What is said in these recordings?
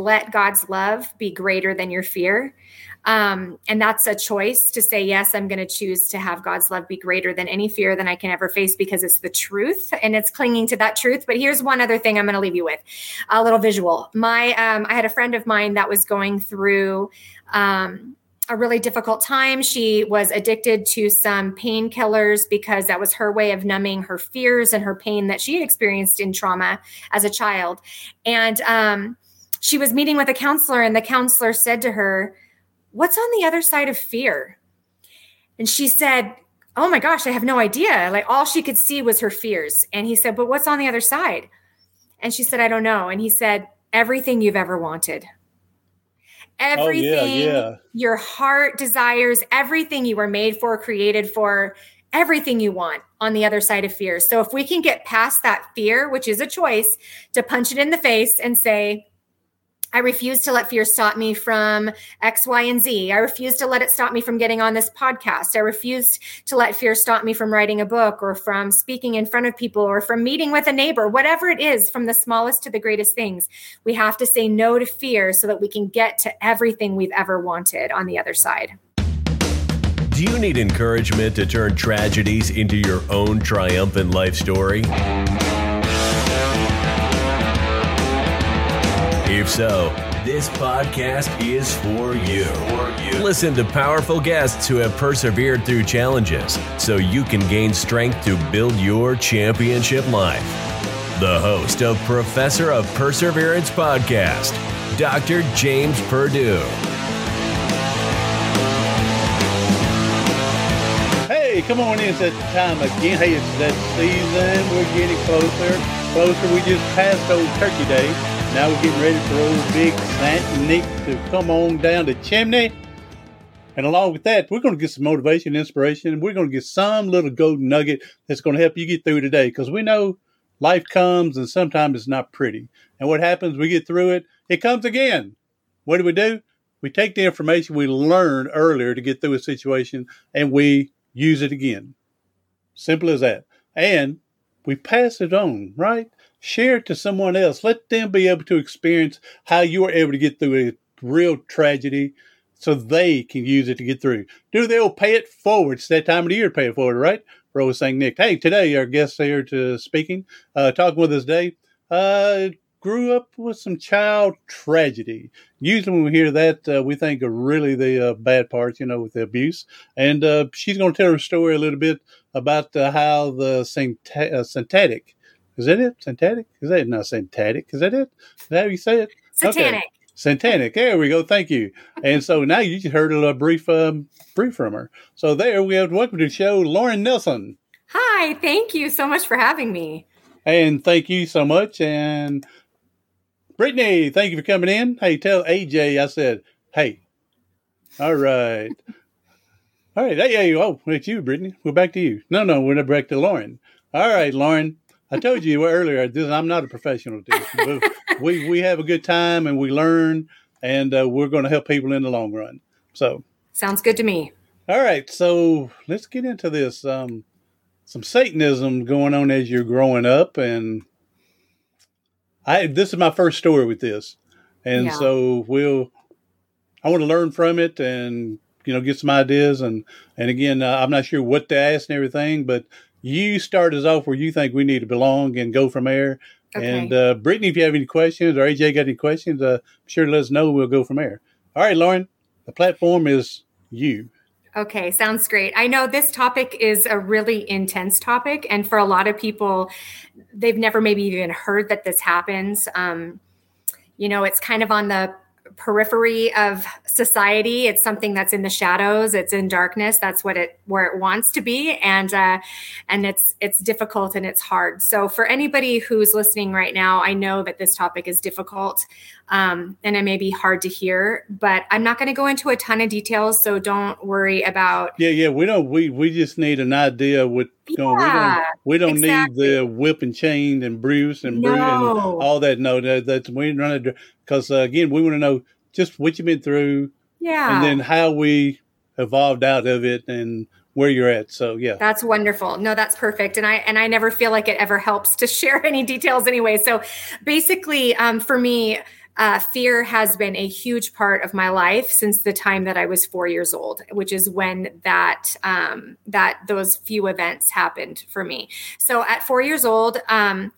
let God's love be greater than your fear. Um, and that's a choice to say, yes, I'm going to choose to have God's love be greater than any fear than I can ever face because it's the truth and it's clinging to that truth. But here's one other thing I'm going to leave you with a little visual. My, um, I had a friend of mine that was going through, um, a really difficult time. She was addicted to some painkillers because that was her way of numbing her fears and her pain that she experienced in trauma as a child. And um, she was meeting with a counselor, and the counselor said to her, What's on the other side of fear? And she said, Oh my gosh, I have no idea. Like all she could see was her fears. And he said, But what's on the other side? And she said, I don't know. And he said, Everything you've ever wanted everything oh, yeah, yeah. your heart desires, everything you were made for, created for, everything you want on the other side of fear. So if we can get past that fear, which is a choice, to punch it in the face and say, I refuse to let fear stop me from X, Y, and Z. I refuse to let it stop me from getting on this podcast. I refuse to let fear stop me from writing a book or from speaking in front of people or from meeting with a neighbor, whatever it is, from the smallest to the greatest things. We have to say no to fear so that we can get to everything we've ever wanted on the other side. Do you need encouragement to turn tragedies into your own triumphant life story? If so, this podcast is for you. for you. Listen to powerful guests who have persevered through challenges so you can gain strength to build your championship life. The host of Professor of Perseverance podcast, Dr. James Purdue. Hey, come on in. It's that time again. Hey, it's that season. We're getting closer, closer. We just passed Old Turkey Day. Now we're getting ready for old Big Saint Nick to come on down the chimney. And along with that, we're going to get some motivation, inspiration, and we're going to get some little golden nugget that's going to help you get through today because we know life comes and sometimes it's not pretty. And what happens? We get through it, it comes again. What do we do? We take the information we learned earlier to get through a situation and we use it again. Simple as that. And we pass it on, right? Share it to someone else. Let them be able to experience how you were able to get through a real tragedy so they can use it to get through. Do they'll pay it forward. It's that time of the year to pay it forward, right? Rose saying Nick. Hey, today our guest here to speaking, uh, talking with us today, uh, grew up with some child tragedy. Usually when we hear that, uh, we think of really the uh, bad parts, you know, with the abuse. And uh, she's going to tell her story a little bit about uh, how the synthetic is that it? Synthetic? Is that not synthetic? Is that it? Is that how you say it? Satanic. Okay. Satanic. There we go. Thank you. And so now you just heard a little brief, um, brief from her. So there we have welcome to the show, Lauren Nelson. Hi. Thank you so much for having me. And thank you so much. And Brittany, thank you for coming in. Hey, tell AJ I said, hey. All right. All right. Hey, hey, oh, it's you, Brittany. We're back to you. No, no, we're not back to Lauren. All right, Lauren. I told you earlier, this, I'm not a professional this. we we have a good time and we learn, and uh, we're going to help people in the long run. So sounds good to me. All right, so let's get into this. Um, some Satanism going on as you're growing up, and I this is my first story with this, and yeah. so we'll. I want to learn from it and you know get some ideas and and again uh, I'm not sure what to ask and everything, but you start us off where you think we need to belong and go from there. Okay. And uh, Brittany, if you have any questions or AJ got any questions, uh, sure to let us know. We'll go from there. All right, Lauren, the platform is you. Okay, sounds great. I know this topic is a really intense topic, and for a lot of people, they've never maybe even heard that this happens. Um, you know, it's kind of on the periphery of society. It's something that's in the shadows. It's in darkness. That's what it where it wants to be. And uh, and it's it's difficult and it's hard. So for anybody who's listening right now i know that this topic is difficult um, and it may be hard to hear but i'm not going to go into a ton of details so don't worry about yeah yeah we don't we we just need an idea what going we don't we don't exactly. need the whip and chain and bruise and no. and all that no that, that's we run it because uh, again we want to know just what you've been through yeah and then how we evolved out of it and where you're at. So yeah. That's wonderful. No, that's perfect. And I and I never feel like it ever helps to share any details anyway. So basically, um, for me, uh, fear has been a huge part of my life since the time that I was four years old, which is when that um, that those few events happened for me. So at four years old, um,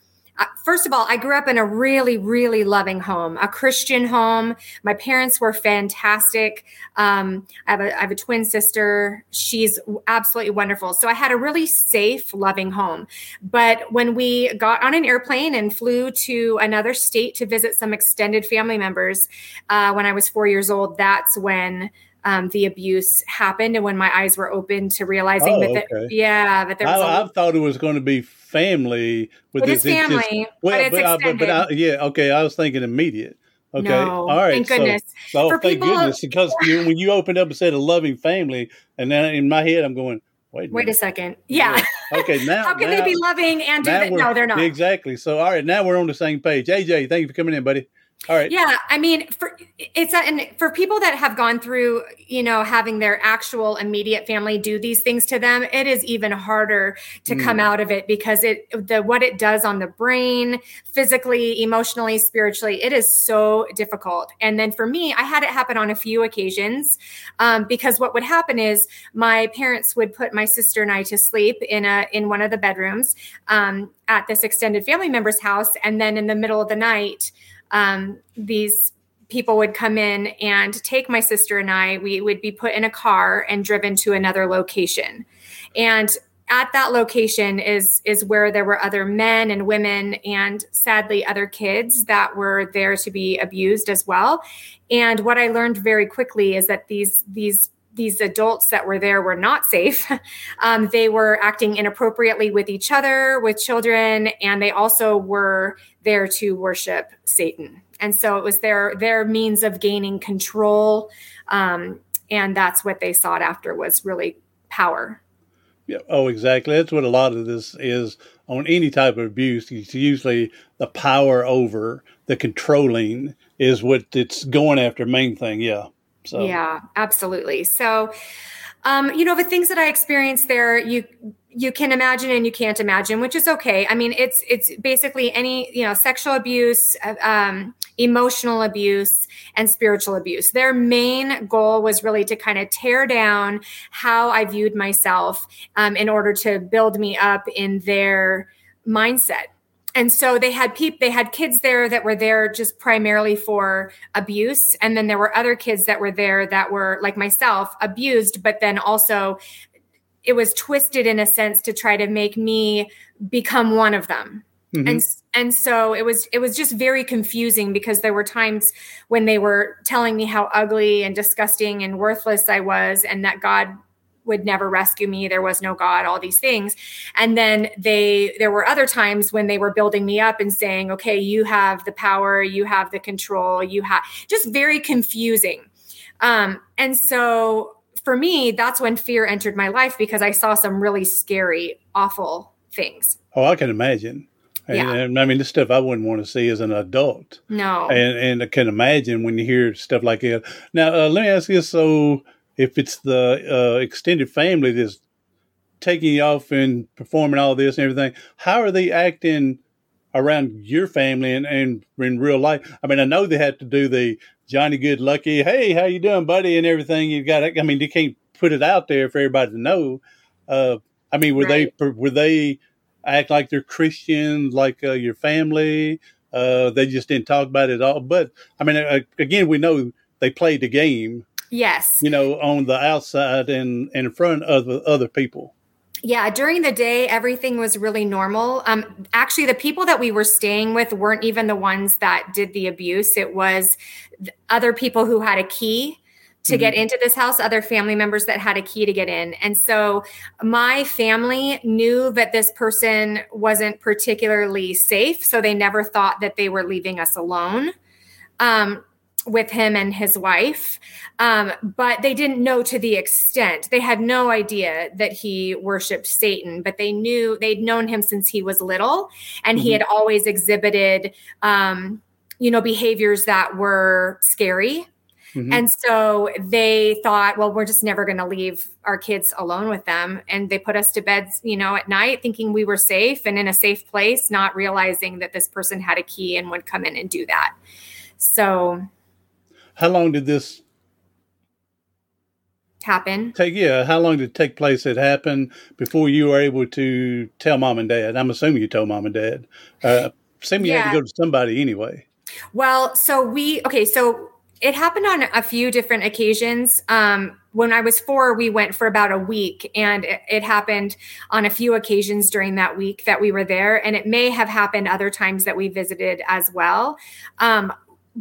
first of all, I grew up in a really, really loving home, a Christian home. My parents were fantastic. Um, I, have a, I have a twin sister. She's absolutely wonderful. So I had a really safe, loving home. But when we got on an airplane and flew to another state to visit some extended family members uh, when I was four years old, that's when um, the abuse happened and when my eyes were open to realizing Oh, that, the, yeah, that there was a I, I thought it was going to be family with It this. is family, but it's I- but, but I, yeah, okay. I was thinking immediate. Okay, No, all right. thank goodness. So, For thank people- goodness, because you, when you opened up and said a loving family, and then in my head I'm going, wait, a Wait a second. Yeah. Okay, now How can now- they be loving and do that? No, they're not. Exactly. So, all right, now we're on the same page. AJ, thank you for coming in, buddy. All right. Yeah, I mean, for it's and for people that have gone through, you know, having their actual immediate family do these things to them, it is even harder to come Mm. out of it because it the what it does on the brain, physically, emotionally, spiritually, it is so difficult. And then for me, I had it happen on a few occasions um, because what would happen is my parents would put my sister and I to sleep in a in one of the bedrooms um, at this extended family member's house, and then in the middle of the night um, these people would come in and take my sister and I. We would be put in a car and driven to another location. And at that location is is where there were other men and women and sadly other kids that were there to be abused as well. And what I learned very quickly is that these these these adults that were there were not safe. Um, they were acting inappropriately with each other, with children, and they also were there to worship Satan. And so it was their their means of gaining control, um, and that's what they sought after was really power. Yeah. Oh, exactly. That's what a lot of this is on any type of abuse. It's usually the power over the controlling is what it's going after. Main thing. Yeah. So Yeah, absolutely. So, um, you know, the things that I experienced there, you you can imagine and you can't imagine, which is okay. I mean, it's it's basically any you know sexual abuse, uh, um, emotional abuse, and spiritual abuse. Their main goal was really to kind of tear down how I viewed myself um, in order to build me up in their mindset and so they had peop they had kids there that were there just primarily for abuse and then there were other kids that were there that were like myself abused but then also it was twisted in a sense to try to make me become one of them Mhm. and and so it was it was just very confusing because there were times when they were telling me how ugly and disgusting and worthless I was and that God would never rescue me there was no god all these things and then they there were other times when they were building me up and saying okay you have the power you have the control you have just very confusing um and so for me that's when fear entered my life because i saw some really scary awful things Oh, I can imagine. And, Yeah. and I mean, this stuff I wouldn't want to see as an adult. no And and I can imagine when you hear stuff like that. Now, uh, let me ask you: so, if it's the uh, extended family that's taking you off and performing all this and everything, how are they acting around your family and, and in real life? I mean, I know they had to do the Johnny Good Lucky, hey, how you doing, buddy, and everything. You've got. I mean, they can't put it out there for everybody to know. Uh, I mean, were Right. they were they act like they're Christians, like uh, your family? Uh, they just didn't talk about it at all. But I mean, uh, again, we know they played the game, yes you know, on the outside and, and in front of other people. Yeah, during the day, everything was really normal. Um, actually, the people that we were staying with weren't even the ones that did the abuse. It was other people who had a key to get into this house, other family members that had a key to get in. And so my family knew that this person wasn't particularly safe. So they never thought that they were leaving us alone. Um, with him and his wife. Um, but they didn't know to the extent. They had no idea that he worshiped Satan, but they knew they'd known him since he was little, and he Mhm. had always exhibited, um, you know, behaviors that were scary. Mhm. And so they thought, well, we're just never going to leave our kids alone with them. And they put us to bed, you know, at night thinking we were safe and in a safe place, not realizing that this person had a key and would come in and do that. So, how long did this happen? Take yeah. How long did it take place? It happened before you were able to tell mom and dad. I'm assuming you told mom and dad. Uh, assuming you had to go to somebody anyway. Well, so we okay. So it happened on a few different occasions. Um, when I was four, we went for about a week, and it, it, happened on a few occasions during that week that we were there. And it may have happened other times that we visited as well. Um,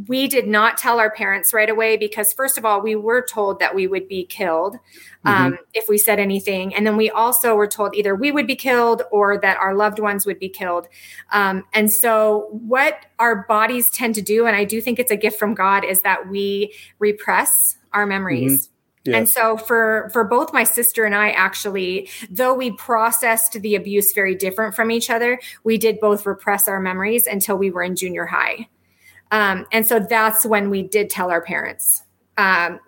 we did not tell our parents right away because first of all we were told that we would be killed um, mm-hmm. if we said anything and then we also were told either we would be killed or that our loved ones would be killed um, and so what our bodies tend to do and i do think it's a gift from god is that we repress our memories mm-hmm. Yeah. And so for for both my sister and I actually though we processed the abuse very different from each other we did both repress our memories until we were in junior high. Um, and so that's when we did tell our parents. Um,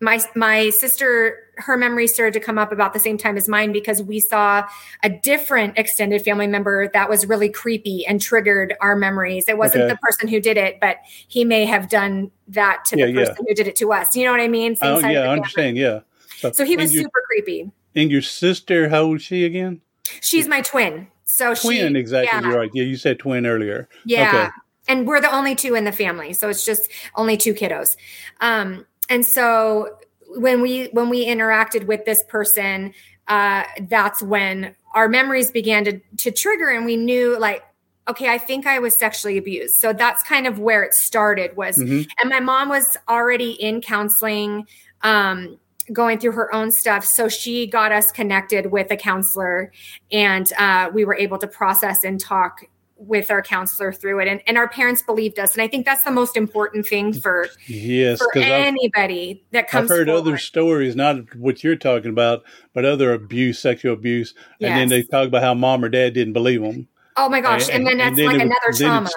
my my sister, her memory started to come up about the same time as mine because we saw a different extended family member that was really creepy and triggered our memories. It wasn't okay. the person who did it, but he may have done that to yeah, the person yeah. who did it to us. You know what I mean? Same oh, yeah, I understand. Yeah. So, so he was your, super creepy. And your sister, how old is she again? She's my twin. So twin, she, exactly. Yeah. You're right. Yeah, you said twin earlier. Yeah. Okay and we're the only two in the family so it's just only two kiddos. Um, and so when we when we interacted with this person uh, that's when our memories began to to trigger and we knew like okay i think i was sexually abused. So that's kind of where it started was mm-hmm. and my mom was already in counseling um, going through her own stuff. So she got us connected with a counselor and uh, we were able to process and talk with our counselor through it and, and our parents believed us and i think that's the most important thing for yes for anybody I've, that comes i've heard forward. other stories not what you're talking about but other abuse sexual abuse yes. and then they talk about how mom or dad didn't believe them oh my gosh and, and then that's and then like it, another trauma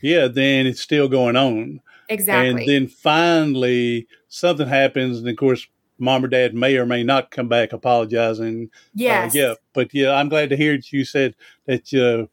yeah then it's still going on exactly and then finally something happens and of course mom or dad may or may not come back apologizing yes. Uh, yeah but yeah i'm glad to hear that you said that uh,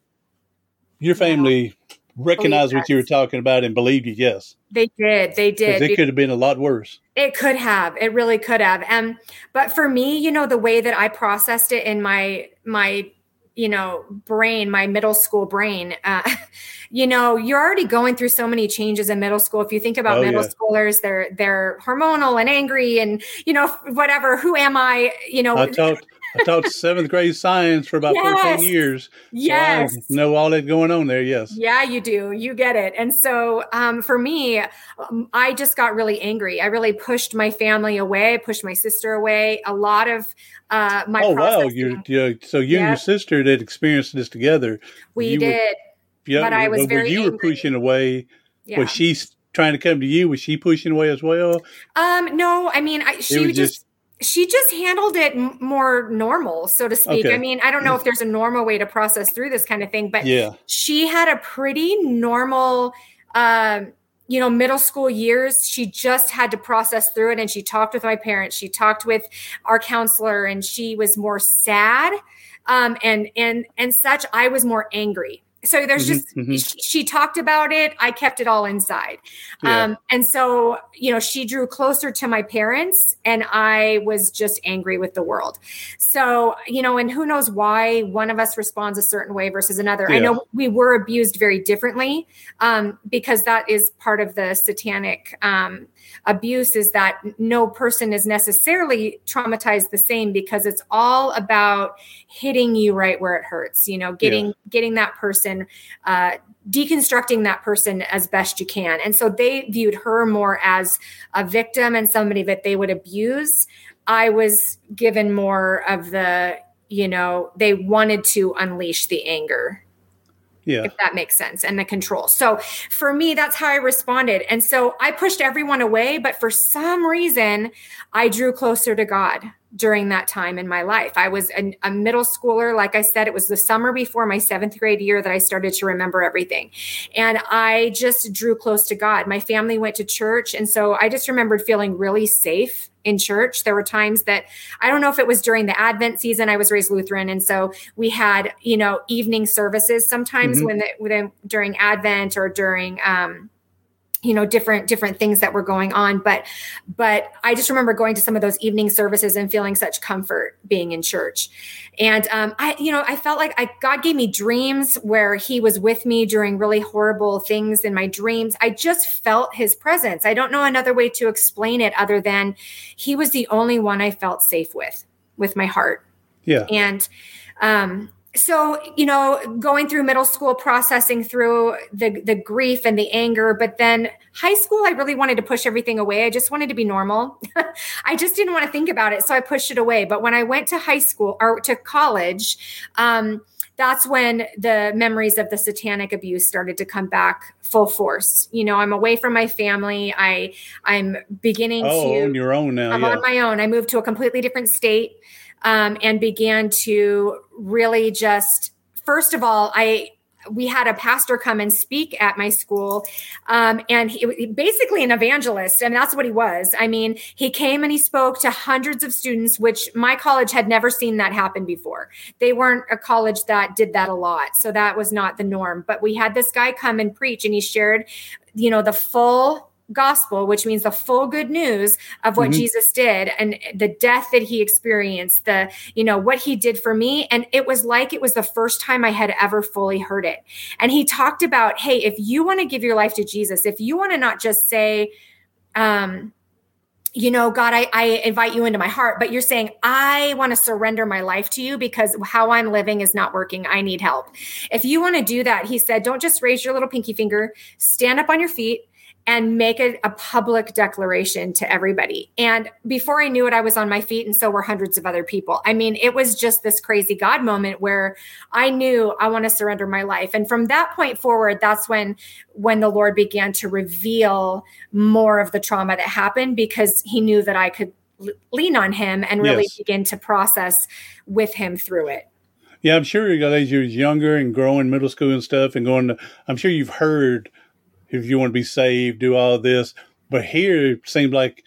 your family yeah. recognized what you were talking about and believed you. Yes, they did. They did. It could have been a lot worse. It could have. It really could have. And but for me, you know, the way that I processed it in my my you know brain my middle school brain uh, you know you're already going through so many changes in middle school if you think about oh, middle yeah. schoolers they're they're hormonal and angry and you know whatever who am i you know i talked I taught seventh grade science for about yes. 14 years. Yes. So know all that going on there. Yes. Yeah, you do. You get it. And so um, for me, um, I just got really angry. I really pushed my family away, I pushed my sister away. A lot of uh, my Oh, wow. You, you, so you yep. and your sister that experienced this together. We did. Were, yeah, but I was very you angry. were pushing away. Yeah. Was she trying to come to you? Was she pushing away as well? Um, no, I mean, I, she was just, just she just handled it m- more normal, so to speak. Okay. I mean, I don't know if there's a normal way to process through this kind of thing, but yeah. she had a pretty normal, uh, you know, middle school years. She just had to process through it, and she talked with my parents. She talked with our counselor, and she was more sad, um, and and and such. I was more angry so there's mm-hmm, just mm-hmm. She, she, talked about it i kept it all inside yeah. um, and so you know she drew closer to my parents and i was just angry with the world so you know and who knows why one of us responds a certain way versus another yeah. i know we were abused very differently um, because that is part of the satanic um, abuse is that no person is necessarily traumatized the same because it's all about hitting you right where it hurts you know getting yeah. getting that person uh, deconstructing that person as best you can and so they viewed her more as a victim and somebody that they would abuse i was given more of the you know they wanted to unleash the anger yeah. If that makes sense. And the control. So for me, that's how I responded. And so I pushed everyone away, but for some reason, I drew closer to God during that time in my life. I was a, a, middle schooler. Like I said, it was the summer before my seventh grade year that I started to remember everything. And I just drew close to God. My family went to church. And so I just remembered feeling really safe in church. There were times that I don't know if it was during the Advent season. I was raised Lutheran, and so we had you know evening services sometimes mm-hmm. when, the, when during Advent or during um, you know different different things that were going on. But but i just remember going to some of those evening services and feeling such comfort being in church. And um, i you know i felt like I, god gave me dreams where he was with me during really horrible things in my dreams. I just felt his presence. I don't know another way to explain it other than he was the only one i felt safe with with my heart. Yeah. And um so you know going through middle school processing through the the grief and the anger but then high school i really wanted to push everything away i just wanted to be normal i just didn't want to think about it so i pushed it away but when i went to high school or to college um, that's when the memories of the satanic abuse started to come back full force. You know, I'm away from my family. I I'm beginning oh, to on your own now. I'm yeah. on my own. I moved to a completely different state um, and began to really just first of all i we had a pastor come and speak at my school um, and he was basically an evangelist and that's what he was. I mean he came and he spoke to hundreds of students which my college had never seen that happen before. They weren't a college that did that a lot so that was not the norm. But we had this guy come and preach and he shared you know the full gospel, which means the full good news of what mm-hmm. Jesus did and the death that he experienced, the, you know, what he did for me. And it was like it was the first time I had ever fully heard it. And he talked about, hey, if you want to give your life to Jesus, if you want to not just say, um, you know, God, I, I invite you into my heart, but you're saying, I want to surrender my life to you because how I'm living is not working. I need help. If you want to do that, he said, don't just raise your little pinky finger, stand up on your feet and make it a public declaration to everybody. And before I knew it, I was on my feet, and so were hundreds of other people. I mean, it was just this crazy God moment where I knew I want to surrender my life. And from that point forward, that's when when the Lord began to reveal more of the trauma that happened because he knew that I could lean on him and really yes. begin to process with him through it. Yeah, I'm sure you as you was younger and growing middle school and stuff and going to, I'm sure you've heard if you want to be saved, do all this. But here it seems like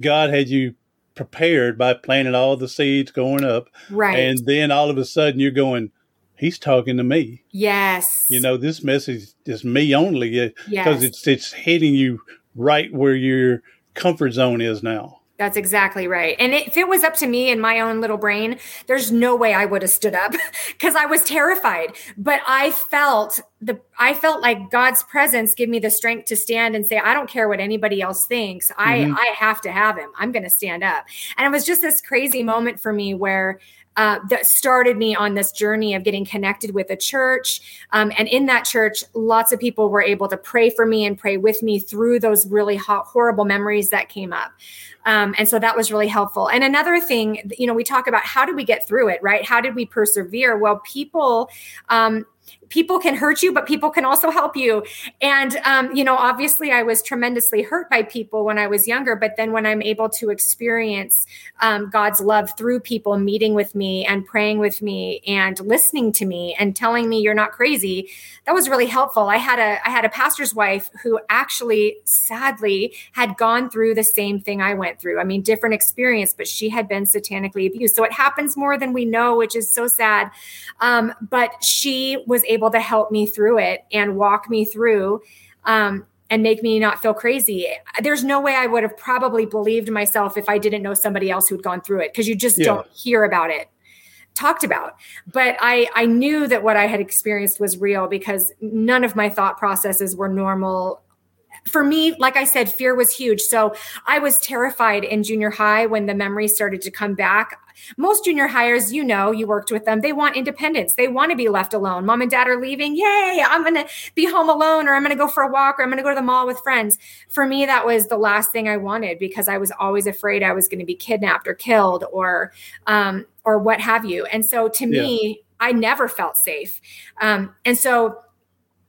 God had you prepared by planting all the seeds going up. Right. And then all of a sudden you're going, He's talking to me. Yes. You know, this message is me only because yes. it's it's hitting you right where your comfort zone is now. That's exactly right. And if it was up to me in my own little brain, there's no way I would have stood up because I was terrified. But I felt the I felt like God's presence give me the strength to stand and say, I don't care what anybody else thinks. Mm-hmm. I I have to have him. I'm going to stand up. And it was just this crazy moment for me where uh, that started me on this journey of getting connected with a church. Um, and in that church, lots of people were able to pray for me and pray with me through those really hot, horrible memories that came up. Um, and so that was really helpful. And another thing, you know, we talk about how did we get through it, right? How did we persevere? Well, people, um, people can hurt you, but people can also help you. And, um, you know, obviously I was tremendously hurt by people when I was younger, but then when I'm able to experience um, God's love through people meeting with me and praying with me and listening to me and telling me you're not crazy, that was really helpful. I had a, I had a pastor's wife who actually sadly had gone through the same thing I went through. I mean, different experience, but she had been satanically abused. So it happens more than we know, which is so sad. Um, but she was able able to help me through it and walk me through um, and make me not feel crazy. There's no way I would have probably believed myself if I didn't know somebody else who'd gone through it because you just yeah. don't hear about it talked about but i i knew that what i had experienced was real because none of my thought processes were normal for me, like I said, fear was huge. So I was terrified in junior high when the memories started to come back. Most junior highers, you know, you worked with them, they want independence. They want to be left alone. Mom and dad are leaving. Yay, I'm going to be home alone, or I'm going to go for a walk, or I'm going to go to the mall with friends. For me, that was the last thing I wanted because I was always afraid I was going to be kidnapped or killed or, um, or what have you. And so to yeah. me, I never felt safe. Um, and so,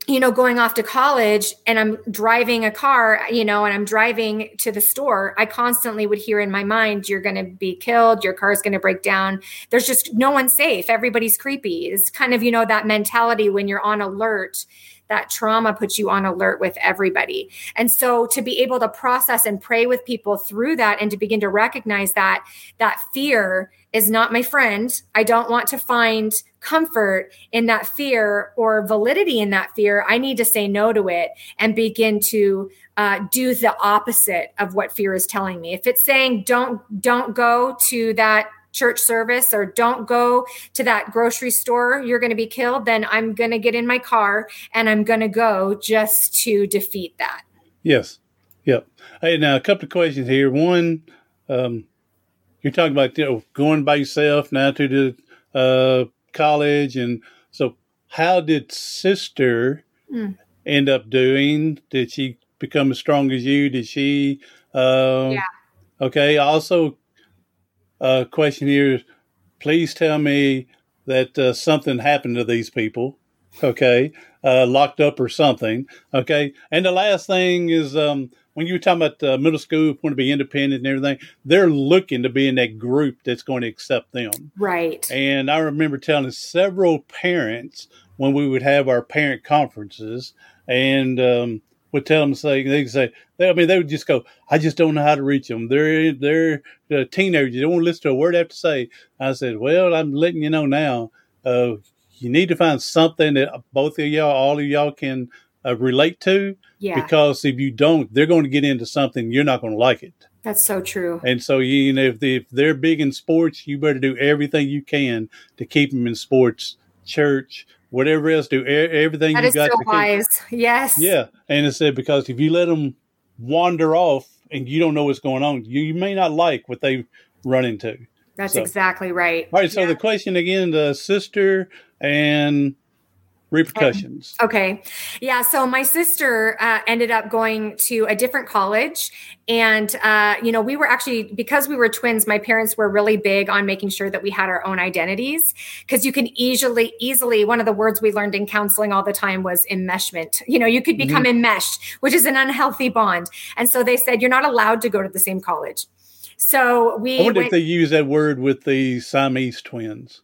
you know, going off to college and I'm driving a car, you know, and I'm driving to the store, I constantly would hear in my mind, you're going to be killed. Your car's going to break down. There's just no one safe. Everybody's creepy. It's kind of, you know, that mentality when you're on alert that trauma puts you on alert with everybody. And so to be able to process and pray with people through that and to begin to recognize that that fear is not my friend. I don't want to find comfort in that fear or validity in that fear. I need to say no to it and begin to uh, do the opposite of what fear is telling me. If it's saying don't don't go to that church service or don't go to that grocery store, you're going to be killed, then I'm going to get in my car and I'm going to go just to defeat that. Yes. Yep. Hey, now a couple of questions here. One, um, you're talking about you know going by yourself now to the uh, college, and so how did sister mm. end up doing? Did she become as strong as you? Did she? Uh, yeah. Okay. Also, uh, question here is please tell me that uh, something happened to these people. Okay. Uh, locked up or something. Okay. And the last thing is um, when you were talking about uh, middle school, want to be independent and everything, they're looking to be in that group that's going to accept them. Right. And I remember telling several parents when we would have our parent conferences and, um, would tell them say they say they, I mean they would just go I just don't know how to reach them they're they're uh, teenagers they don't want to listen to a word I have to say I said well I'm letting you know now uh, you need to find something that both of y'all all of y'all can uh, relate to yeah. because if you don't they're going to get into something you're not going to like it that's so true and so you know if, they, if they're big in sports you better do everything you can to keep them in sports church whatever else, do everything that you got. So wise, keep. yes. Yeah, and it said because if you let them wander off and you don't know what's going on, you, you may not like what they run into. That's so. exactly right. All right. So yeah. the question again: the sister and repercussions. Okay. Yeah. So my sister uh, ended up going to a different college. And, uh, you know, we were actually, because we were twins, my parents were really big on making sure that we had our own identities. Because you can easily, easily, one of the words we learned in counseling all the time was enmeshment. You know, you could become mm-hmm. enmeshed, which is an unhealthy bond. And so they said, you're not allowed to go to the same college. So we. I wonder went, if they use that word with the Siamese twins.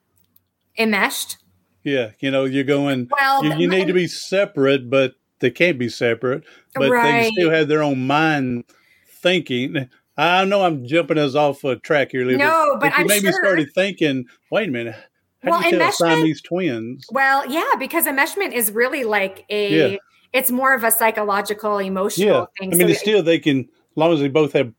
Enmeshed? Yeah, you know, you're going. Well, you, you need to be separate, but they can't be separate. But right. they still have their own mind thinking. I know I'm jumping us off a track here, Lily, No, but, but you I'm maybe sure. started thinking. Wait a minute. How well, do you tell Siamese twins? Well, yeah, because enmeshment is really like a. Yeah. It's more of a psychological, emotional yeah. thing. I mean, so still they can, as long as they both have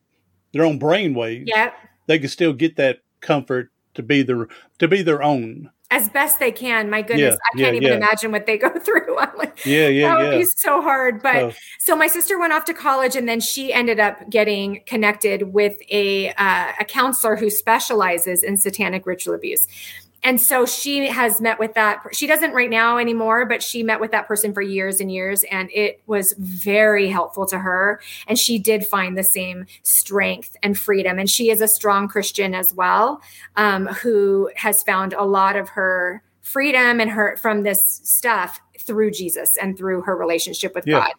their own brain waves. Yeah. They can still get that comfort to be their to be their own as best they can. My goodness, yeah, I can't yeah, even yeah. imagine what they go through. I'm like, yeah, yeah, that would be so hard. But oh. so my sister went off to college, and then she ended up getting connected with a uh, a counselor who specializes in satanic ritual abuse and so she has met with that she doesn't right now anymore but she met with that person for years and years and it was very helpful to her and she did find the same strength and freedom and she is a strong christian as well um, who has found a lot of her freedom and her from this stuff through jesus and through her relationship with yeah. god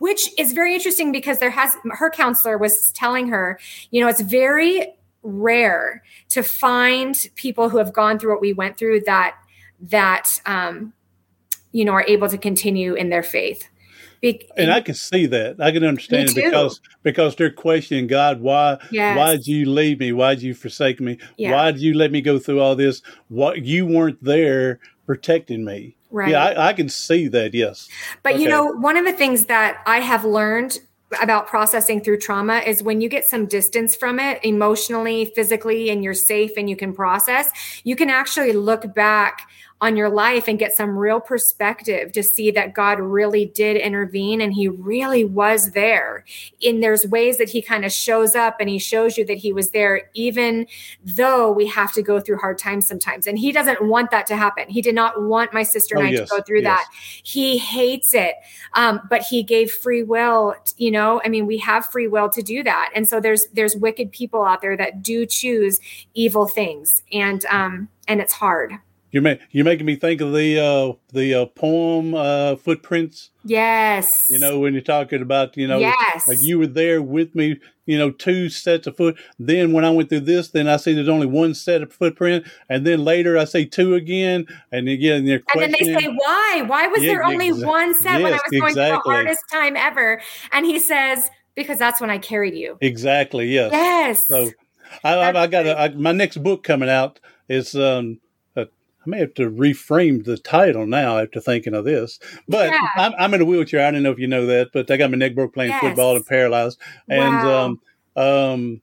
which is very interesting because there has her counselor was telling her you know it's very rare to find people who have gone through what we went through that that um, you know are able to continue in their faith. Be- and I can see that. I can understand it because because they're questioning God. Why? Yes. Why did you leave me? Why did you forsake me? Yeah. Why did you let me go through all this? What you weren't there protecting me. Right. Yeah, I, I can see that. Yes. But okay. you know, one of the things that I have learned about processing through trauma is when you get some distance from it emotionally, physically, and you're safe and you can process, you can actually look back on your life and get some real perspective to see that God really did intervene and he really was there. And there's ways that he kind of shows up and he shows you that he was there, even though we have to go through hard times sometimes. And he doesn't want that to happen. He did not want my sister and oh, I yes, to go through yes. that. He hates it. Um, but he gave free will, you know, I mean, we have free will to do that. And so there's, there's wicked people out there that do choose evil things. And, um, and it's hard. You're ma- you're making me think of the uh, the uh, poem uh, footprints. Yes. You know when you're talking about you know Yes. like you were there with me. You know two sets of foot. Then when I went through this, then I see there's only one set of footprint, and then later I see two again, and again they're And then they say, why? Why was Yeah, there only exa- one set when I was going through the hardest time ever? And he says, because that's when I carried you. exactly yes. Yes. So I, I, I got a, I, my next book coming out is um I may have to reframe the title now after thinking of this, but Yeah. I'm, I'm in a wheelchair. I don't know if you know that, but I got my neck broke playing Yes. football and paralyzed. And Wow. um um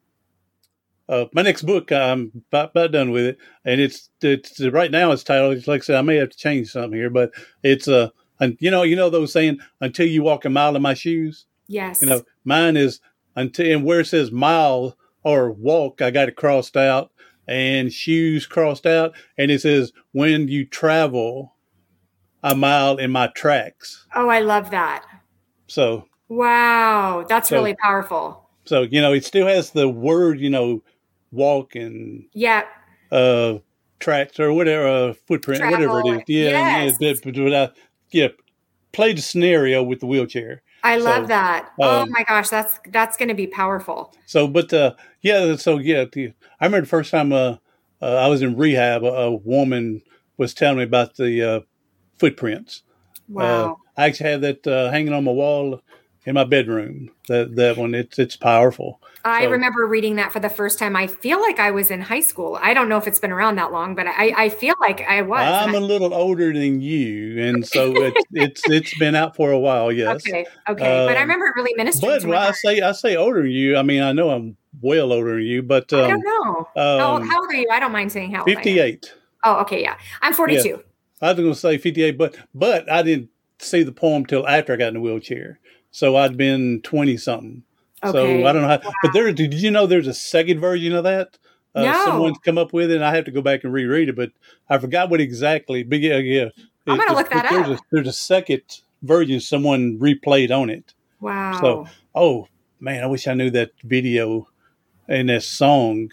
uh, my next book I'm about, about done with it, and it's it's right now it's titled. It's like I said, I may have to change something here, but it's uh and you know you know those saying until you walk a mile in my shoes. yes. You know, mine is until and where it says mile or walk, I got it crossed out, and shoes crossed out, and it says when you travel a mile in my tracks. oh, I love that. So, Wow. That's So- really powerful. so you know, it still has the word, you know, walk and Yeah. uh tracks or whatever, uh, footprint, whatever it is. Travel. Yeah, yes. yeah, but, but I, yeah, play the scenario with the wheelchair. I love So, that. oh um, my gosh, that's that's going to be powerful. So, but uh, yeah, so yeah, the- I remember the first time uh, uh, I was in rehab, a, a woman was telling me about the uh, footprints. Wow. Uh, I actually have that uh, hanging on my wall in my bedroom. That that one, it's it's powerful. I so- remember reading that for the first time. I feel like I was in high school. I don't know if it's been around that long, but I, I feel like I was. I'm a little older than you, and so it's it's it's been out for a while. Yes, okay, okay, but I Um, remember it really ministering but to I say I say older than you, I mean I know I'm well older than you, but I um, don't know. how, um, how old are you? I don't mind saying how old 58. Oh, okay, yeah. I'm 42. I was going to say 58, but but I didn't see the poem till after I got in the wheelchair. So I'd been 20 something. Okay. So I don't know how, but there, did you know there's a second version of that? Uh, No. Someone's come up with it, and I have to go back and reread it, but I forgot what exactly. But yeah, yeah. I'm gonna look that there's up. A, there's a second version someone replayed on it. Wow. So, oh man, I wish I knew that video and that song.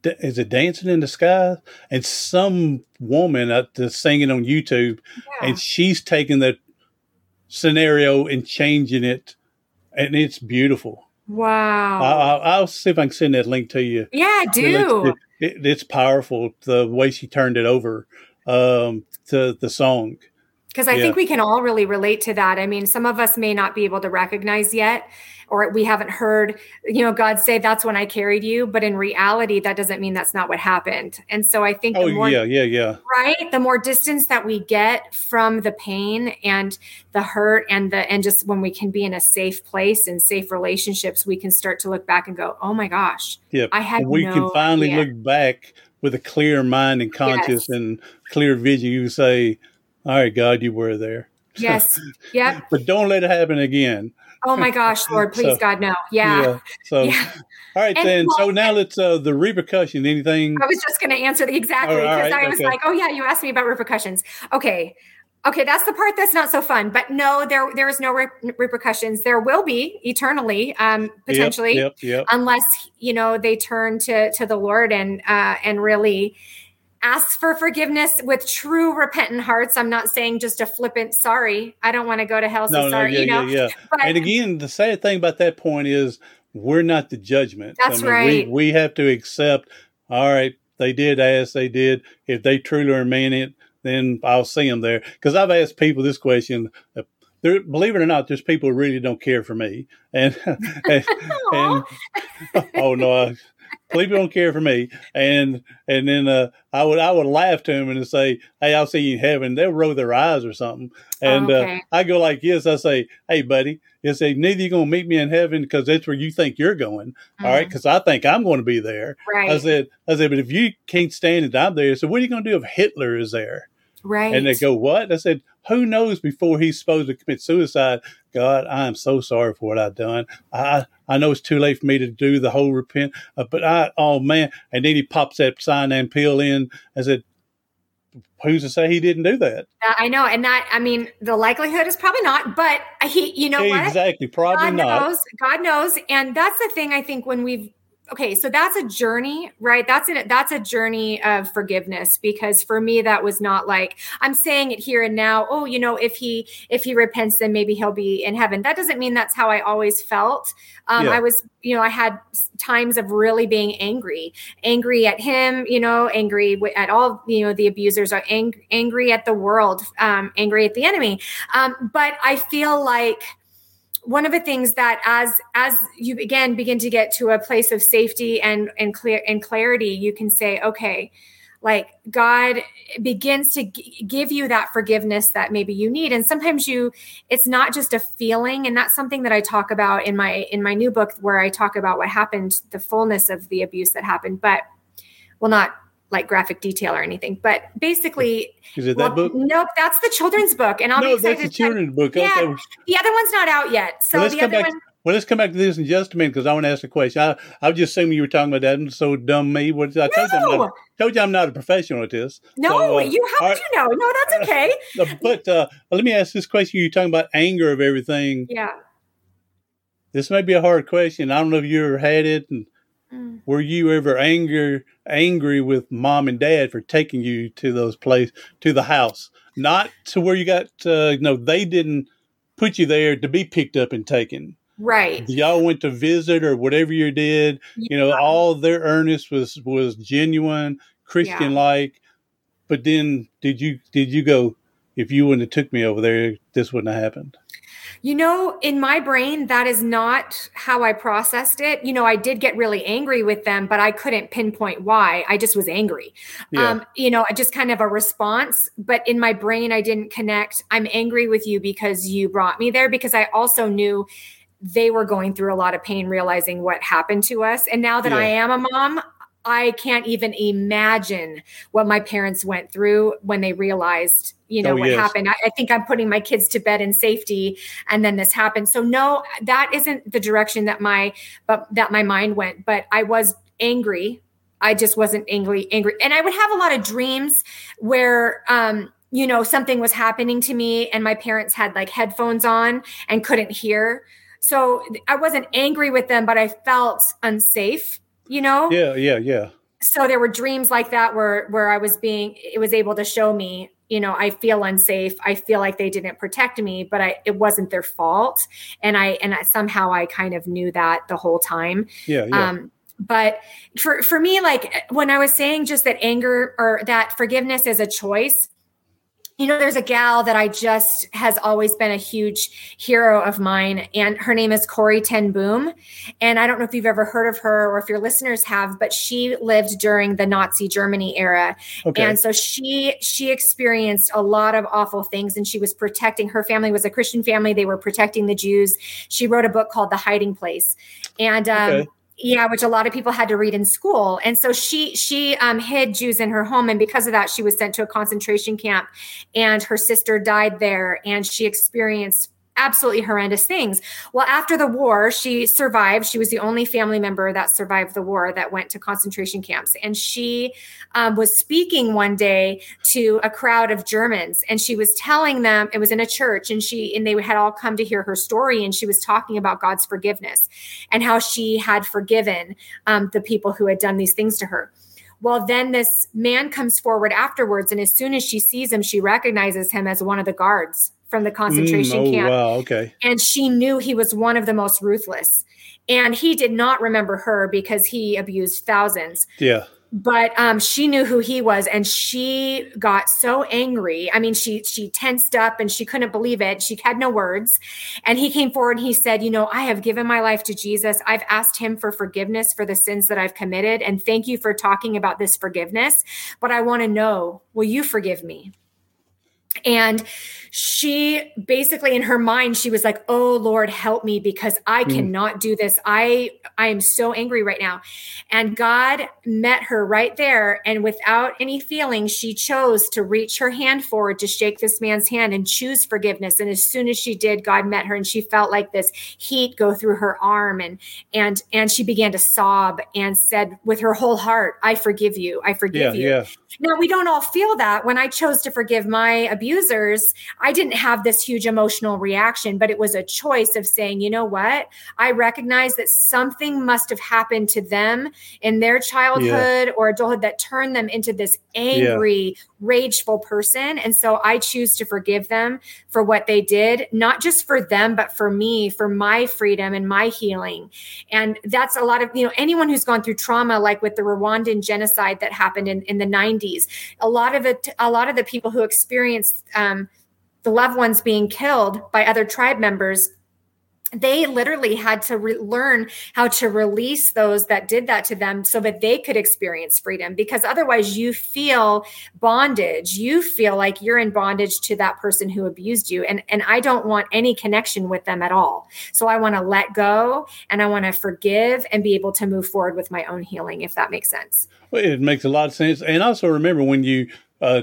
D- Is it "Dancing in the Sky"? And some woman uh, singing on YouTube, yeah. and she's taking that scenario and changing it, and it's beautiful. wow. I, I, I'll see if I can send that link to you. yeah, do. It, it, it's powerful the way she turned it over um, to the song. Because I Yeah. think we can all really relate to that. I mean, some of us may not be able to recognize yet, or we haven't heard, you know, God say, that's when I carried you. But in reality, that doesn't mean that's not what happened. And so I think Oh the more, yeah, yeah, yeah. right, the more distance that we get from the pain and the hurt and the, and just when we can be in a safe place and safe relationships, we can start to look back and go, oh my gosh, Yeah, I had we no can finally idea. look back with a clear mind and conscience Yes. and clear vision. You say, "All right, God, you were there, yes, yep. but don't let it happen again." Oh my gosh, Lord, please, So, God, no. Yeah. So, Yeah. all right, And then. well- so now let's uh the repercussion. Anything? I was just going to answer the exactly Oh, because right, I was okay. like, oh yeah, you asked me about repercussions. Okay. Okay, that's the part that's not so fun. But no, there there is no re- repercussions. There will be eternally, um, potentially, Yep, yep, yep. unless you know they turn to to the Lord and uh, and really ask for forgiveness with true repentant hearts. I'm not saying just a flippant sorry. I don't want to go to hell. So No, no, sorry. yeah, you know, yeah, yeah. but And again, the sad thing about that point is we're not the judgment. That's right. We, we have to accept. All right, they did ask. They did. If they truly are mean it, then I'll see them there. Because I've asked people this question. uh, There, believe it or not, there's people who really don't care for me, and and, and oh no, I, people don't care for me, and and then uh, I would I would laugh to them and say, hey, I'll see you in heaven. They'll roll their eyes or something, and uh, Okay. I go like this. I say, hey, buddy, you say neither you gonna meet me in heaven because that's where you think you're going, all right? Because I think I'm going to be there. Right, I said, I said, but if you can't stand it, I'm there. So what are you going to do if Hitler is there? right. And they go, what? I said, who knows before he's supposed to commit suicide? God, I am so sorry for what I've done. I I know it's too late for me to do the whole repent, uh, but I, oh man. And then he pops that cyanide pill in. I said, who's to say he didn't do that? I know, and that I mean, the likelihood is probably not, but he, you know what? exactly. Probably God not. knows. God knows, and that's the thing. I think when we've okay so that's a journey right? That's a that's a journey of forgiveness because for me that was not like i'm saying it here and now oh you know if he if he repents then maybe he'll be in heaven. That doesn't mean that's how i always felt. Um, Yeah. i was you know i had times of really being angry angry at him you know angry at all you know the abusers are ang- angry at the world um, angry at the enemy. Um, but i feel like one of the things that as as you again begin to get to a place of safety and and clear and clarity you can say okay like god begins to g- give you that forgiveness that maybe you need. And sometimes you it's not just a feeling. And that's something that i talk about in my in my new book where i talk about what happened the fullness of the abuse that happened but well not like graphic detail or anything but basically Is it well, that book? nope that's the children's book and i'll be excited that's the children's book. Yeah, Okay. the other one's not out yet so Well, let's the come other back. one Well, let's come back to this in just a minute because I want to ask a question. I, I was just assuming you were talking about that, and so dumb me. What I told you, I'm not, told you I'm not a professional at this. No, So, uh, you how would you know? No, that's okay. But uh, let me ask this question: You're talking about anger of everything. Yeah. This may be a hard question. I don't know if you ever had it, and Mm. were you ever anger angry with mom and dad for taking you to those place to the house, not to where you got? Uh, no, they didn't put you there to be picked up and taken. Right. Y'all went to visit or whatever you did. You know, all their earnest was was genuine, Christian like. But then, did you did you go? If you wouldn't have took me over there, this wouldn't have happened. You know, in my brain, that is not how I processed it. You know, I did get really angry with them, but I couldn't pinpoint why. I just was angry. Yeah. Um, you know, just kind of a response. But in my brain, I didn't connect. I'm angry with you because you brought me there, because I also knew they were going through a lot of pain realizing what happened to us. And now that I am a mom, I can't even imagine what my parents went through when they realized, you know, Oh, what yes. happened. I, I think I'm putting my kids to bed in safety, and then this happened. So no, that isn't the direction that my but that my mind went. But I was angry. I just wasn't angry, angry, and I would have a lot of dreams where, um, you know, something was happening to me, and my parents had like headphones on and couldn't hear. So I wasn't angry with them, but I felt unsafe. You know, Yeah, yeah, yeah. so there were dreams like that where where I was being it was able to show me you know I feel unsafe I feel like they didn't protect me but I it wasn't their fault and I and I, somehow I kind of knew that the whole time Yeah, yeah. um but for for me like when I was saying just that anger or that forgiveness is a choice you know there's a gal that I just has always been a huge hero of mine and her name is Corrie Ten Boom and I don't know if you've ever heard of her or if your listeners have, but she lived during the Nazi Germany era. okay. And so she she experienced a lot of awful things and she was protecting her family was a Christian family. They were protecting the Jews. She wrote a book called The Hiding Place. And um Okay. Yeah, which a lot of people had to read in school. And so she she um, hid Jews in her home, and because of that, she was sent to a concentration camp, and her sister died there, and she experienced absolutely horrendous things. Well, after the war, she survived. She was the only family member that survived the war that went to concentration camps. And she um, was speaking one day to a crowd of Germans, and she was telling them it was in a church, and she and they had all come to hear her story, and she was talking about God's forgiveness and how she had forgiven um, the people who had done these things to her. Well, then this man comes forward afterwards, and as soon as she sees him, she recognizes him as one of the guards from the concentration Mm, oh, camp. wow. Okay. and she knew he was one of the most ruthless. And he did not remember her because he abused thousands. Yeah. but um, she knew who he was and she got so angry. I mean she she tensed up and she couldn't believe it. She had no words. And he came forward and he said you know i have given my life to jesus. I've asked him for forgiveness for the sins that i've committed. And thank you for talking about this forgiveness. But i want to know will you forgive me? And she basically in her mind she was like oh lord help me because i Mm. cannot do this i i am so angry right now and god met her right there and without any feeling she chose to reach her hand forward to shake this man's hand and choose forgiveness and as soon as she did god met her and she felt like this heat go through her arm and and and she began to sob and said with her whole heart i forgive you i Yeah. forgive you Yeah. now, we don't all feel that. When I chose to forgive my abusers, I didn't have this huge emotional reaction, but it was a choice of saying, you know what? I recognize that something must have happened to them in their childhood yeah. or adulthood that turned them into this angry, yeah. rageful person. And so I choose to forgive them for what they did, not just for them, but for me, for my freedom and my healing. And that's a lot of, you know, anyone who's gone through trauma, like with the Rwandan genocide that happened in, in the 90s, a lot of it, a lot of the people who experienced um, the loved ones being killed by other tribe members they literally had to re- learn how to release those that did that to them so that they could experience freedom. Because otherwise you feel bondage. You feel like you're in bondage to that person who abused you. And and I don't want any connection with them at all. So I want to let go and I want to forgive and be able to move forward with my own healing if that makes sense. Well, it makes a lot of sense. And also remember when you uh,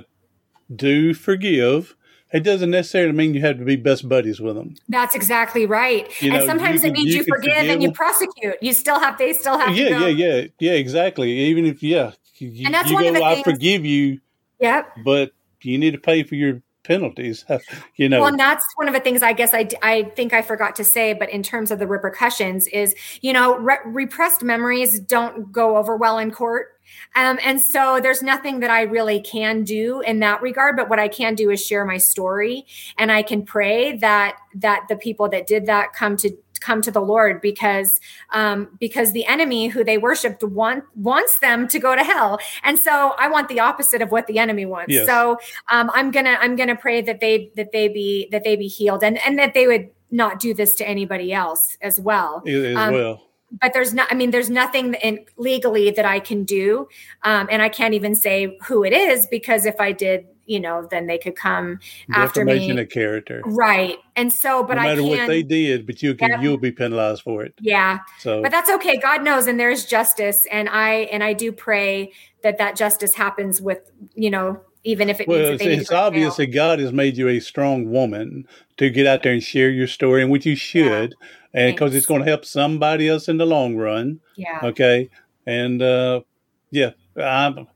do forgive it doesn't necessarily mean you have to be best buddies with them. That's exactly right. You and know, sometimes it means you, you forgive, forgive, and you prosecute. You still have, they still have yeah, Yeah, yeah, yeah, exactly. Even if, yeah. You, and that's one go, of the I forgive you. Yep. But you need to pay for your penalties you know well and that's one of the things i guess i i think i forgot to say but in terms of the repercussions is you know re- repressed memories don't go over well in court um, and so there's nothing that I really can do in that regard. But what I can do is share my story, and I can pray that that the people that did that come to come to the Lord because um, because the enemy who they worshipped want wants them to go to hell, and so I want the opposite of what the enemy wants. Yes. So um, I'm gonna I'm gonna pray that they that they be that they be healed and and that they would not do this to anybody else as well. As um, well but there's not i mean there's nothing in legally that i can do. Um, and i can't even say who it is because if i did you know then they could come after me. a character. Right. And so but no matter I what they did but you can you'll be penalized for it. Yeah. So but that's okay. God knows and there's justice and i and i do pray that that justice happens with you know even if it well, it's, it's obvious that God has made you a strong woman to get out there and share your story, and which you should. Yeah and because it's going to help somebody else in the long run. Yeah. Okay. And uh, yeah, I'm,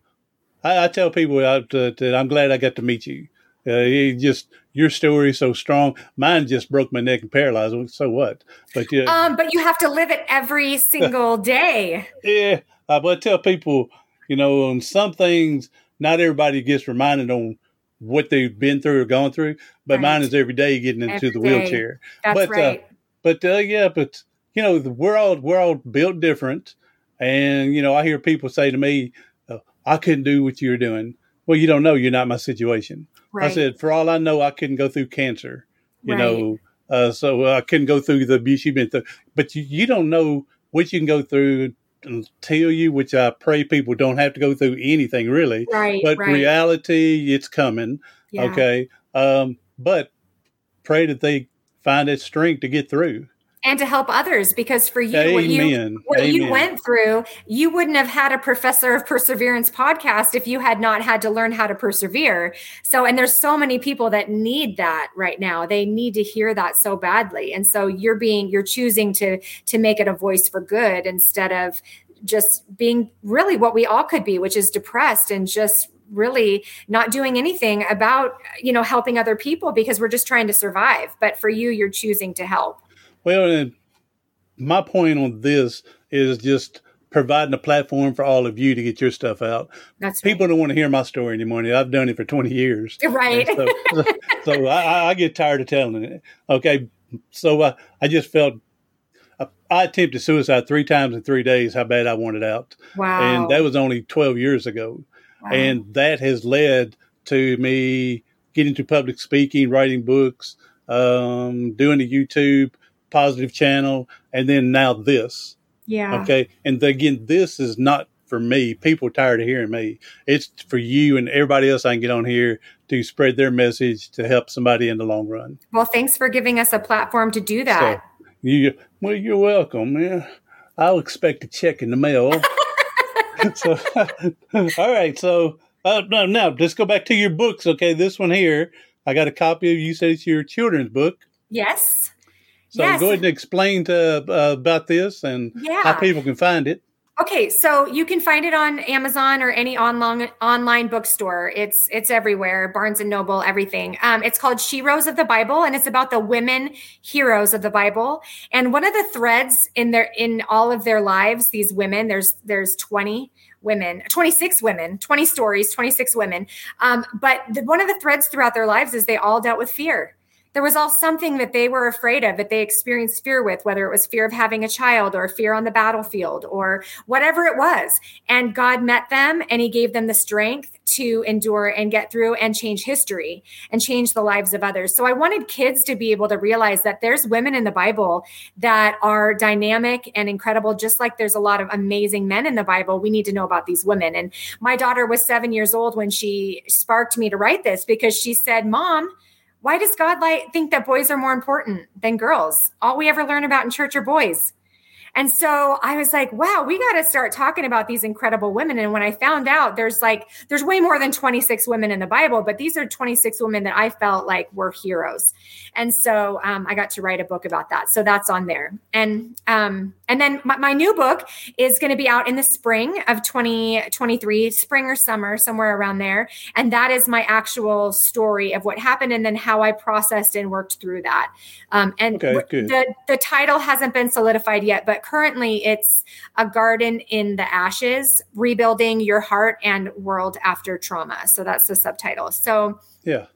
I, I tell people that, that I'm glad I got to meet you. Uh, just your story is so strong. Mine just broke my neck and paralyzed. So what? But yeah, um, but you have to live it every single day. yeah, uh, but I tell people, you know, on some things, not everybody gets reminded on what they've been through or gone through. But right. mine is every day getting into every the wheelchair. That's but, uh, right. Uh, but uh, yeah, but you know, we're all we're all built different, and you know, I hear people say to me, oh, "I couldn't do what you're doing." Well, you don't know. You're not my situation. Right. I said, for all I know, I couldn't go through cancer. You right. know, uh, so I couldn't go through the abuse you've been through. But you, you don't know what you can go through until you, which I pray people don't have to go through anything really. Right. But right. reality, it's coming. Yeah. Okay. Um, but pray that they find its strength to get through. And to help others because for you Amen. what you what you went through you wouldn't have had a professor of perseverance podcast if you had not had to learn how to persevere. So and there's so many people that need that right now. They need to hear that so badly. And so you're being you're choosing to to make it a voice for good instead of just being really what we all could be which is depressed and just really not doing anything about you know helping other people because we're just trying to survive but for you you're choosing to help well my point on this is just providing a platform for all of you to get your stuff out. That's People right. don't want to hear my story anymore. I've done it for 20 years. Right. So, so, I, I, get tired of telling it. Okay. So uh, I just felt I, I, attempted suicide three times in three days, how bad I wanted out. Wow. And that was only 12 years ago. And that has led to me getting to public speaking, writing books, um, doing the YouTube positive channel, and then now this. Yeah. Okay. And again, this is not for me. People are tired of hearing me. It's for you and everybody else I can get on here to spread their message to help somebody in the long run. Well, thanks for giving us a platform to do that. So, you, well, you're welcome. Yeah. I'll expect a check in the mail. so, all right. So uh, now, now let's go back to your books. Okay, this one here, I got a copy of. You said it's your children's book. Yes. So yes. go ahead and explain to uh, about this and yeah. how people can find it. Okay, so you can find it on Amazon or any online online bookstore. It's it's everywhere, Barnes and Noble, everything. Um, it's called Sheroes of the Bible, and it's about the women heroes of the Bible. And one of the threads in their in all of their lives, these women, there's there's twenty women, 26 women, 20 stories, 26 women. Um, but the, one of the threads throughout their lives is they all dealt with fear there was all something that they were afraid of that they experienced fear with whether it was fear of having a child or fear on the battlefield or whatever it was. And god met them and he gave them the strength to endure and get through and change history and change the lives of others. So i wanted kids to be able to realize that there's women in the bible that are dynamic and incredible just like there's a lot of amazing men in the bible. We need to know about these women. And my daughter was seven years old when she sparked me to write this because she said mom why does God like think that boys are more important than girls? All we ever learn about in church are boys. And so I was like, wow, we got to start talking about these incredible women. And when I found out there's like, there's way more than 26 women in the Bible, but these are 26 women that I felt like were heroes. And so um, I got to write a book about that. So that's on there. And, um, and then my, my new book is going to be out in the spring of 2023, spring or summer, somewhere around there. And that is my actual story of what happened and then how I processed and worked through that. Um, and okay, the, the title hasn't been solidified yet, but currently it's a garden in the ashes, rebuilding your heart and world after trauma. So that's the subtitle. So yeah.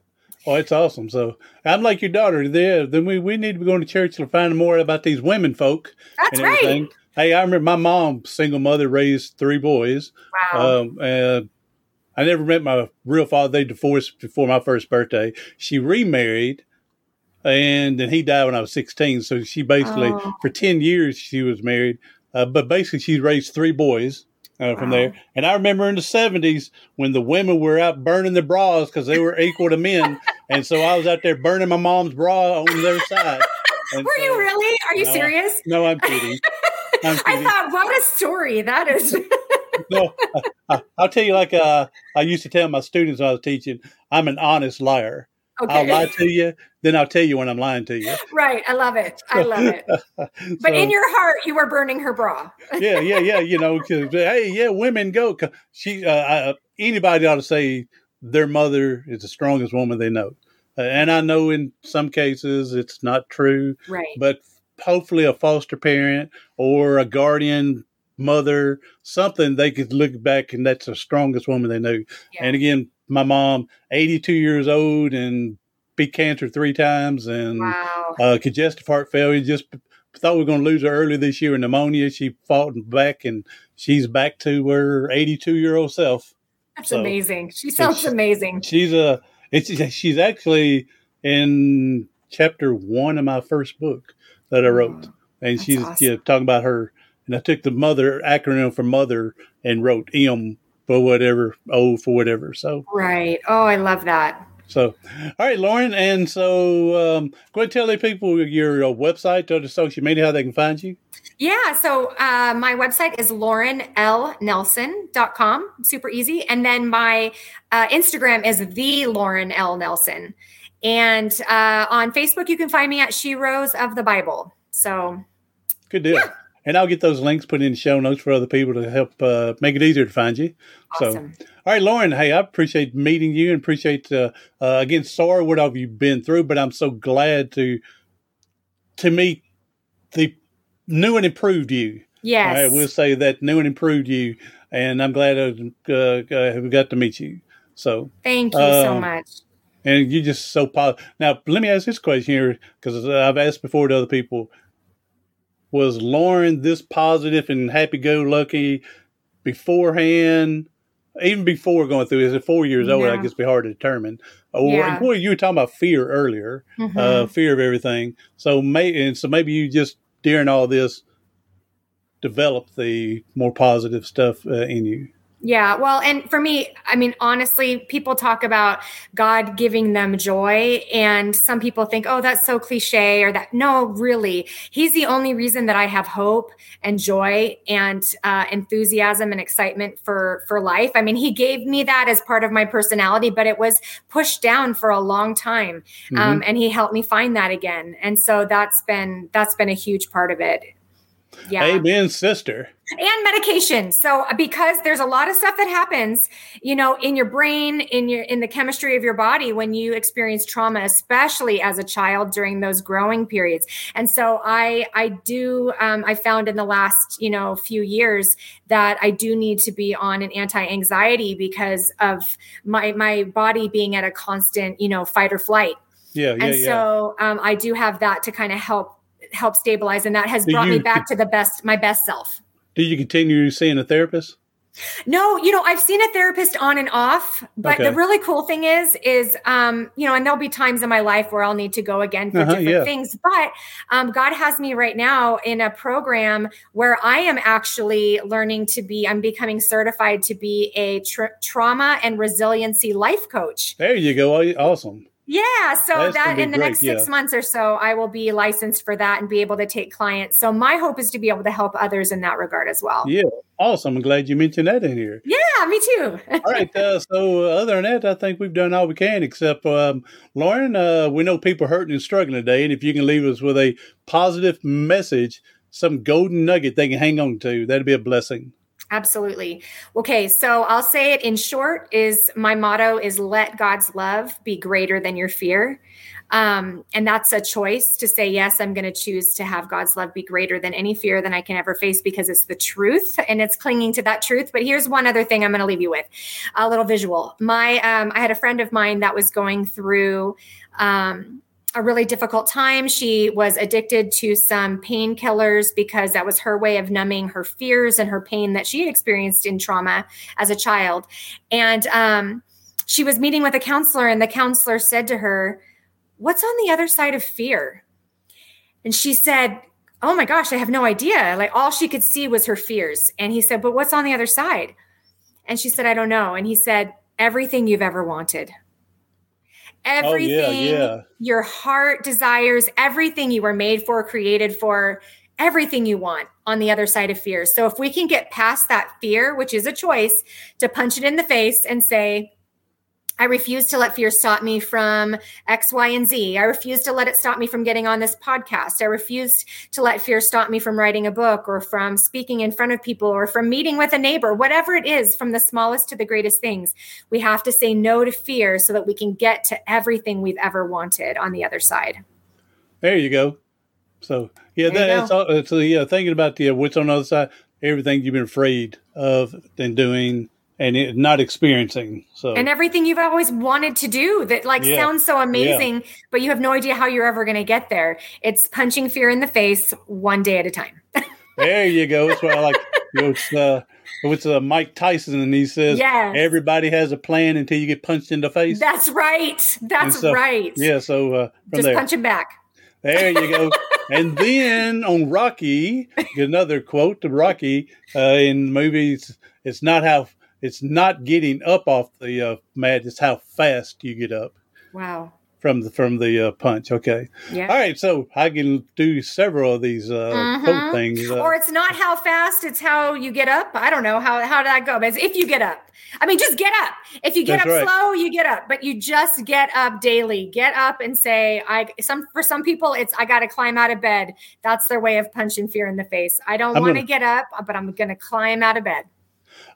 Oh, it's awesome. So I'm like your daughter there. Then we, we need to be going to church to find more about these women folk. That's right. Hey, I remember my mom, single mother, raised three boys. Wow. Um, and I never met my real father. They divorced before my first birthday. She remarried and then he died when I was 16. So she basically, oh. for 10 years, she was married. Uh, but basically, she raised three boys uh, from wow. there. And I remember in the 70s when the women were out burning their bras because they were equal to men. and so I was out there burning my mom's bra on their side. And were so, you really? Are you no, serious? No, I'm kidding. I'm kidding. I thought, what a story that is. no, I, will tell you, like uh, I used to tell my students when I was teaching, I'm an honest liar. Okay. I'll lie to you, then I'll tell you when I'm lying to you. Right. I love it. I love it. But so, in your heart, you were burning her bra. yeah, yeah, yeah. You know, because hey, yeah, women go. She, uh, I, anybody ought to say their mother is the strongest woman they know, uh, and I know in some cases it's not true. Right. But hopefully, a foster parent or a guardian mother, something they could look back and that's the strongest woman they know. Yeah. And again, my mom, 82 years old and beat cancer three times and wow. uh, congestive heart failure. Just thought we were going to lose her early this year in pneumonia. She fought back and she's back to her 82 year old self. That's so, amazing. She sounds amazing. She's a, it's, she's actually in chapter one of my first book that I wrote. Oh, and she's awesome. yeah, talking about her. And I took the mother acronym for mother and wrote M for whatever, O for whatever. So right. Oh, I love that. So, all right, Lauren, and so um, go ahead and tell the people your uh, website or the social media how they can find you. Yeah, so uh, my website is laurenlnelson.com. Super easy. And then my uh, Instagram is the Lauren L. Nelson. And uh, on Facebook, you can find me at Sheroes of the Bible. So, good deal. Yeah and I'll get those links put in the show notes for other people to help uh, make it easier to find you. Awesome. So, all right, Lauren. Hey, I appreciate meeting you and appreciate uh, uh, again. Sorry what have you been through, but I'm so glad to to meet the new and improved you. Yes, I will say that new and improved you, and I'm glad I uh, have got to meet you. So thank you so um, much. And you're just so positive. Now, let me ask this question here because I've asked before to other people was Lauren this positive and happy go lucky beforehand? Even before going through, is it four years old? I guess be hard to determine. Or yeah. boy, you were talking about fear earlier, mm-hmm. uh, fear of everything. So may and so maybe you just during all this developed the more positive stuff uh, in you. Yeah. Well, and for me, I mean, honestly, people talk about God giving them joy, and some people think, oh, that's so cliche, or that. No, really, He's the only reason that I have hope and joy and uh, enthusiasm and excitement for for life. I mean, He gave me that as part of my personality, but it was pushed down for a long time, um, mm-hmm. and He helped me find that again. And so that's been that's been a huge part of it. Yeah. Amen, sister. And medication. So uh, because there's a lot of stuff that happens, you know, in your brain, in your in the chemistry of your body when you experience trauma, especially as a child during those growing periods. And so I I do um, I found in the last you know few years that I do need to be on an anti-anxiety because of my my body being at a constant you know fight or flight. Yeah, yeah, and yeah. so um, I do have that to kind of help help stabilize and that has Do brought me back to the best my best self Do you continue seeing a therapist? no you know i've seen a therapist on and off but Okay. the really cool thing is is um you know and there'll be times in my life where i'll need to go again for Uh-huh, different yeah. things but um, god has me right now in a program where i am actually learning to be i'm becoming certified to be a tra- trauma and resiliency life coach There you go. Awesome. Yeah, so That's that in the great, next six yeah. months or so, I will be licensed for that and be able to take clients. So my hope is to be able to help others in that regard as well. Yeah, awesome. I'm glad you mentioned that in here. Yeah, me too. All right. Uh, so, uh, other than that, I think we've done all we can. Except, um, Lauren, uh, we know people are hurting and struggling today, and if you can leave us with a positive message, some golden nugget they can hang on to, that'd be a blessing. Absolutely. Okay, so I'll say it in short is my motto is let God's love be greater than your fear. Um, and that's a choice to say, yes, I'm going to choose to have God's love be greater than any fear than I can ever face because it's the truth and it's clinging to that truth. But here's one other thing I'm going to leave you with a little visual. My, um, I had a friend of mine that was going through, um, a really difficult time. She was addicted to some painkillers because that was her way of numbing her fears and her pain that she had experienced in trauma as a child. And um, she was meeting with a counselor, and the counselor said to her, What's on the other side of fear? And she said, Oh my gosh, I have no idea. Like all she could see was her fears. And he said, But what's on the other side? And she said, I don't know. And he said, Everything you've ever wanted. Oh, everything yeah. your heart desires, everything you were made for, created for, everything you want on the other side of fear. So if we can get past that fear, which is a choice, to punch it in the face and say, I refuse to let fear stop me from X, Y, and Z. I refuse to let it stop me from getting on this podcast. I refuse to let fear stop me from writing a book or from speaking in front of people or from meeting with a neighbor, whatever it is, from the smallest to the greatest things. We have to say no to fear so that we can get to everything we've ever wanted on the other side. There you go. So, yeah, that's all. uh, So, yeah, thinking about the uh, what's on the other side, everything you've been afraid of and doing and it, not experiencing. So, and everything you've always wanted to do that like Yeah. sounds so amazing but you have no idea how you're ever going to get there it's punching fear in the face one day at a time there you go. That's why I like it's uh, it's uh, Mike Tyson, and he says Yes. everybody has a plan until you get punched in the face. that's right that's so- right yeah, so uh, from just there, punch him back there you go. and then on Rocky, another quote to Rocky uh, in movies: "It's not how it's not getting up off the uh, mat; it's how fast you get up. Wow. From the from the uh, punch." Okay, yeah. All right. So I can do several of these uh, Mhm. things. Uh, or it's not how fast it's how you get up. I don't know. How how did that go? But if you get up. I mean just get up. If you get That's up right. slow you get up. But you just get up daily. Get up and say i some for some people it's i gotta climb out of bed. That's their way of punching fear in the face. I don't want gonna- get up but i'm gonna climb out of bed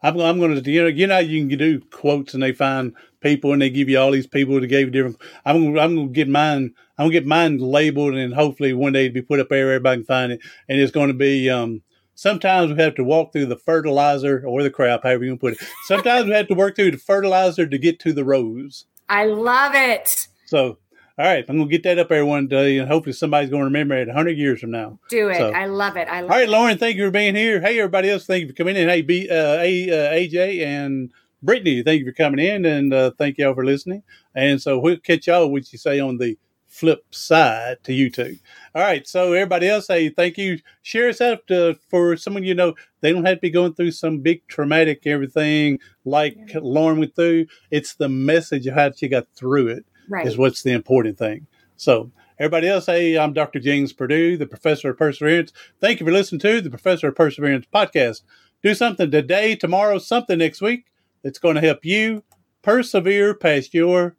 I'm, I'm going to, you know, you know, you can do quotes and they find people and they give you all these people that gave you different. I'm, I'm going to get mine. I'm going to get mine labeled and hopefully one day it'll be put up there. Everybody can find it. And it's going to be, um, sometimes we have to walk through the fertilizer or the crap, however you can put it. Sometimes we have to work through the fertilizer to get to the rose. i love it So, all right, I'm going to get that up there one day and hopefully somebody's going to remember it 100 years from now. do it So- i love it i love All right, Lauren, thank you for being here. Hey, everybody else, thank you for coming in. Hey, B, uh, A, uh, AJ and Brittany, thank you for coming in, and uh, thank y'all for listening. And so we'll catch y'all, what you say, on the flip side to YouTube. All right, so everybody else, hey, thank you. Share us out uh, for someone you know. They don't have to be going through some big traumatic everything like Lauren went through. It's the message of how she got through it right is what's the important thing. So, everybody else, hey, I'm Dr. James Purdue, the professor of perseverance. Thank you for listening to the Professor of Perseverance podcast. Do something today, tomorrow, something next week that's going to help you persevere past your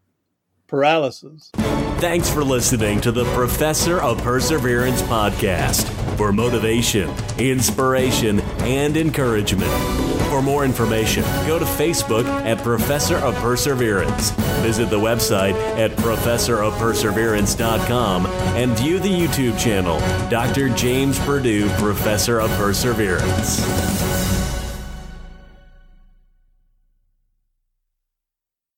paralysis. Thanks for listening to the Professor of Perseverance podcast. for motivation, inspiration, and encouragement. For more information, go to Facebook at Professor of Perseverance. Visit the website at professorofperseverance.com and view the YouTube channel, Dr. James Purdue, Professor of Perseverance.